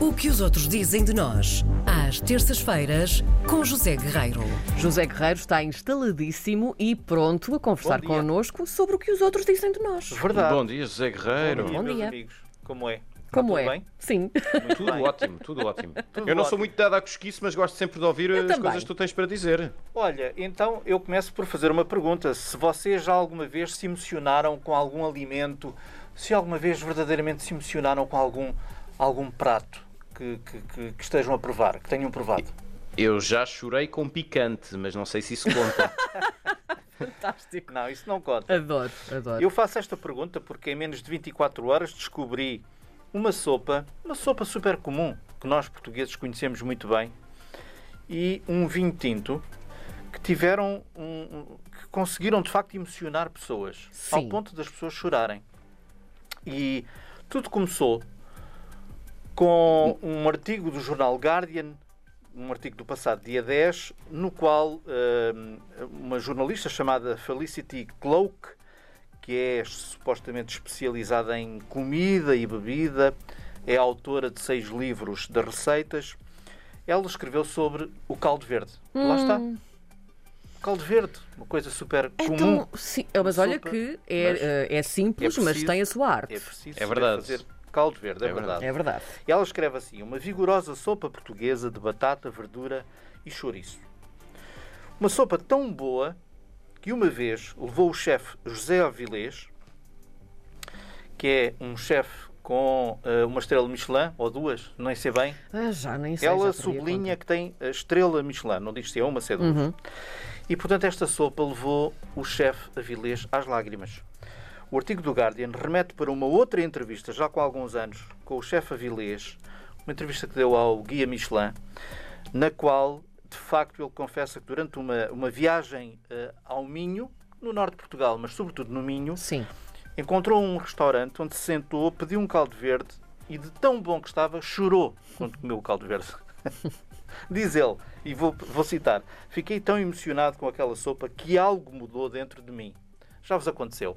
O que os outros dizem de nós, às terças-feiras, com José Guerreiro. José Guerreiro está instaladíssimo e pronto a conversar Bom dia. connosco sobre o que os outros dizem de nós. Verdade. Bom dia, José Guerreiro. Bom meus dia. amigos. Como é? Como Está é? tudo bem? Sim. Tudo bem. ótimo, tudo ótimo. Tudo eu não sou muito dado à cosquice, mas gosto sempre de ouvir as também. coisas que tu tens para dizer. Olha, então eu começo por fazer uma pergunta. Se vocês já alguma vez se emocionaram com algum alimento, se alguma vez verdadeiramente se emocionaram com algum, algum prato que, que- que- que estejam a provar, que tenham provado. Eu já chorei com picante, mas não sei se isso conta. Fantástico. Não, isso não conta. Adoro, adoro. Eu faço esta pergunta porque em menos de 24 horas descobri uma sopa, uma sopa super comum, que nós portugueses conhecemos muito bem, e um vinho tinto que tiveram um, um- que conseguiram de facto emocionar pessoas, ao Sim. ponto das pessoas chorarem. E tudo começou com um artigo do jornal Guardian, um artigo do passado dia 10, no qual hum, uma jornalista chamada Felicity Cloak, que é supostamente especializada em comida e bebida, é autora de seis livros de receitas, ela escreveu sobre o caldo verde. Lá está. Caldo verde, uma coisa super É comum. tão. Sim, mas olha Sopa, que é, mas eh, é simples, é mas preciso- tem a sua arte. É preciso É verdade. fazer caldo verde, é, É verdade. É verdade. E ela escreve assim: uma vigorosa sopa portuguesa de batata, verdura e chouriço. Uma sopa tão boa que uma vez levou o chefe José Avilés, que é um chefe com eh, uma estrela Michelin, ou duas, nem sei bem. Ah, já nem sei. Ela sublinha conta. que tem a estrela Michelin, não diz se é uma, se é duas. Uhum. E portanto esta sopa levou o chefe Avilés às lágrimas. O artigo do Guardian remete para uma outra entrevista, já com alguns anos, com o chefe Avilés, uma entrevista que deu ao Guia Michelin, na qual, de facto, ele confessa que durante uma, uma viagem eh, ao Minho, no norte de Portugal, mas sobretudo no Minho, Sim. encontrou um restaurante onde se sentou, pediu um caldo verde e, de tão bom que estava, chorou quando comeu o caldo verde. Diz ele, e vou, vou citar: Fiquei tão emocionado com aquela sopa que algo mudou dentro de mim. Já vos aconteceu?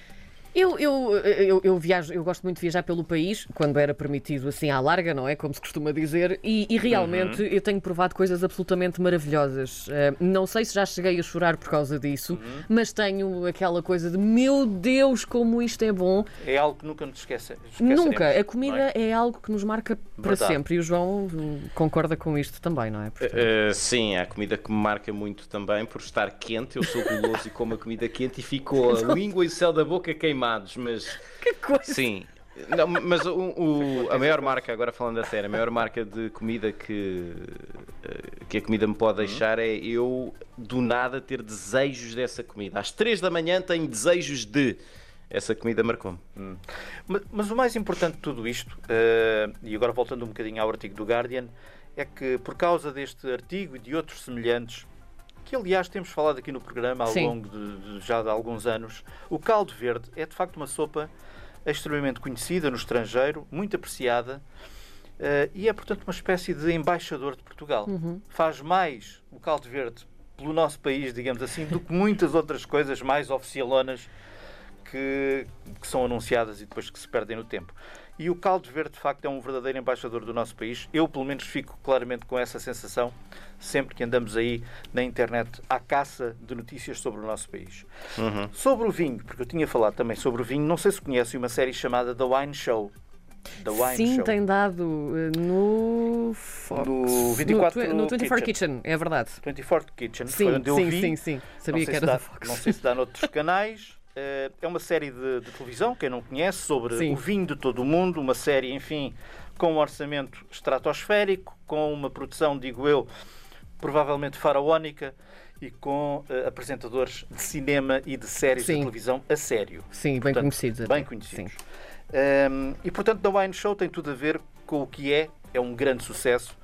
Eu, eu, eu, eu viajo, eu gosto muito de viajar pelo país, quando era permitido assim à larga, não é? Como se costuma dizer, e, e realmente eu tenho provado coisas absolutamente maravilhosas. Eh, não sei se já cheguei a chorar por causa disso, mas tenho aquela coisa de meu Deus, como isto é bom. É algo que nunca nos esquece, Nunca. A comida é? é? algo que nos marca para Verdade. sempre. E o João hum, concorda com isto também, não é? Portanto, Uh, sim, há comida que me marca muito também por estar quente. Eu sou guloso e como a comida quente e fico a língua e o céu da boca queimados, mas que coisa! sim. Não, mas o, o- a maior marca, agora falando a sério, a maior marca de comida que, uh, que a comida me pode deixar é eu do nada ter desejos dessa comida. Às 3 da manhã tenho desejos de. Essa comida marcou-me. Mas, mas o mais importante de tudo isto, eh, e agora voltando um bocadinho ao artigo do Guardian, é que por causa deste artigo e de outros semelhantes, que aliás temos falado aqui no programa ao Sim. longo de, de- já de alguns anos, o caldo verde é de facto uma sopa extremamente conhecida no estrangeiro, muito apreciada. eh, e é, portanto, uma espécie de embaixador de Portugal. Faz mais o caldo verde pelo nosso país, digamos assim, do que muitas outras coisas mais oficialonas que, que são anunciadas e depois que se perdem no tempo. E o caldo verde, de facto, é um verdadeiro embaixador do nosso país. Eu, pelo menos, fico claramente com essa sensação sempre que andamos aí na internet à caça de notícias sobre o nosso país. Sobre o vinho, porque eu tinha falado também sobre o vinho, não sei se conhecem uma série chamada The Wine Show. The Wine Sim, Show. tem dado eh, no Fox. No 24 no, no 24 Kitchen. Kitchen. é verdade. 24 Kitchen, Sim, foi onde eu sim, vi. sim, sim. Sabia não sei que era dá, da Fox. Não sei se dá noutros canais. Eh, É uma série de, de televisão, quem não conhece, sobre Sim. o vinho de todo o mundo. Uma série, enfim, com um orçamento estratosférico, com uma produção, digo eu, provavelmente faraónica e com eh, apresentadores de cinema e de séries Sim. de televisão a sério. Sim, bem Portanto, conhecidos. até. Bem conhecidos. Um, e portanto, The Wine Show tem tudo a ver com o que é, é um grande sucesso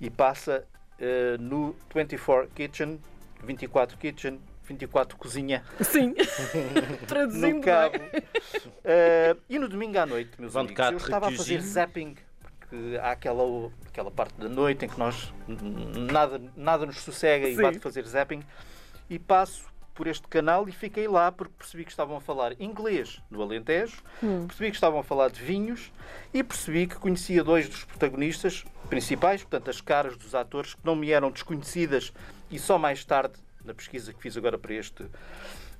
e passa uh, no 24 Kitchen, 24 Kitchen, 24 Cozinha, Sim. Traduzindo. no Cabo. Uh, e no domingo à noite, meus amigos, 24 eu estava a fazer zapping, porque há aquela, aquela parte da noite em que nós nada, nada nos sossega e Sim. bate fazer zapping, e passo por este canal e fiquei lá porque percebi que estavam a falar inglês no Alentejo, percebi que estavam a falar de vinhos e percebi que conhecia dois dos protagonistas principais, portanto, as caras dos atores que não me eram desconhecidas e só mais tarde, na pesquisa que fiz agora para este,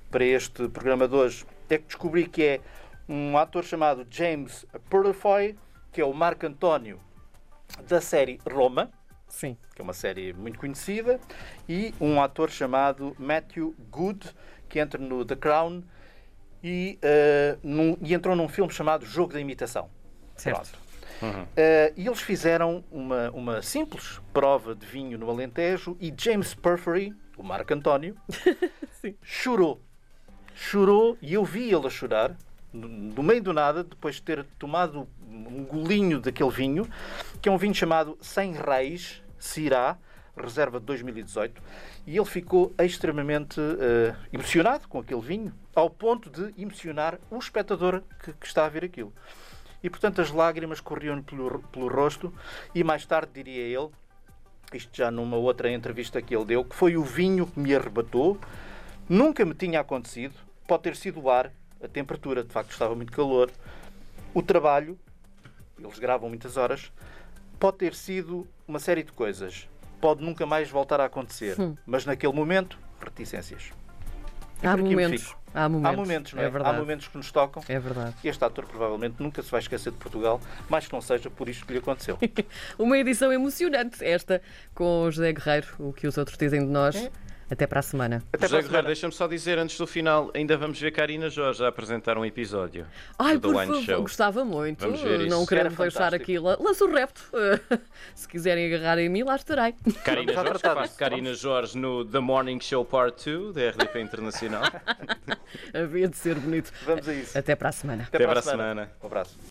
para este programa de hoje, é que descobri que é um ator chamado James Purfoy, que é o Marco António da série Roma, Sim. que é uma série muito conhecida, e um ator chamado Matthew Good, que entra no The Crown e, eh, num- e entrou num filme chamado Jogo da Imitação. Certo. Pronto. Eh, e eles fizeram uma, uma simples prova de vinho no Alentejo e James Purfrey, o Marco António, Sim. chorou. Chorou e eu vi ele a chorar, no, no meio do nada, depois de ter tomado um golinho daquele vinho, que é um vinho chamado Sem Reis, Sirá, reserva de 2018, e ele ficou extremamente eh, emocionado com aquele vinho, ao ponto de emocionar o espectador que, que está a ver aquilo. E portanto as lágrimas corriam pelo, pelo rosto, e mais tarde diria ele, isto já numa outra entrevista que ele deu, que foi o vinho que me arrebatou, nunca me tinha acontecido, pode ter sido o ar, a temperatura, de facto estava muito calor, o trabalho, eles gravam muitas horas, pode ter sido uma série de coisas, pode nunca mais voltar a acontecer, mas naquele momento, reticências. Há momentos. Há momentos. Há momentos, não é? É verdade. Há momentos que nos tocam. É verdade. Este ator provavelmente nunca se vai esquecer de Portugal, mais que não seja por isto que lhe aconteceu. Uma edição emocionante, esta, com o José Guerreiro, o que os outros dizem de nós. É. Até para a semana. Até para José Guerreiro, semana. deixa-me só dizer antes do final, ainda vamos ver Karina Jorge a apresentar um episódio Ai, do por favor, Show. gostava muito. Vamos ver isso. Não queremos Era deixar fantástico. aqui. la- Lança o repto. Se quiserem agarrar em mim, lá estarei. Karina Jorge, faz. Karina Jorge no The Morning Show Part 2 da RDP Internacional. Havia de ser bonito. Vamos a isso. Até para a semana. Até para a semana. Um abraço.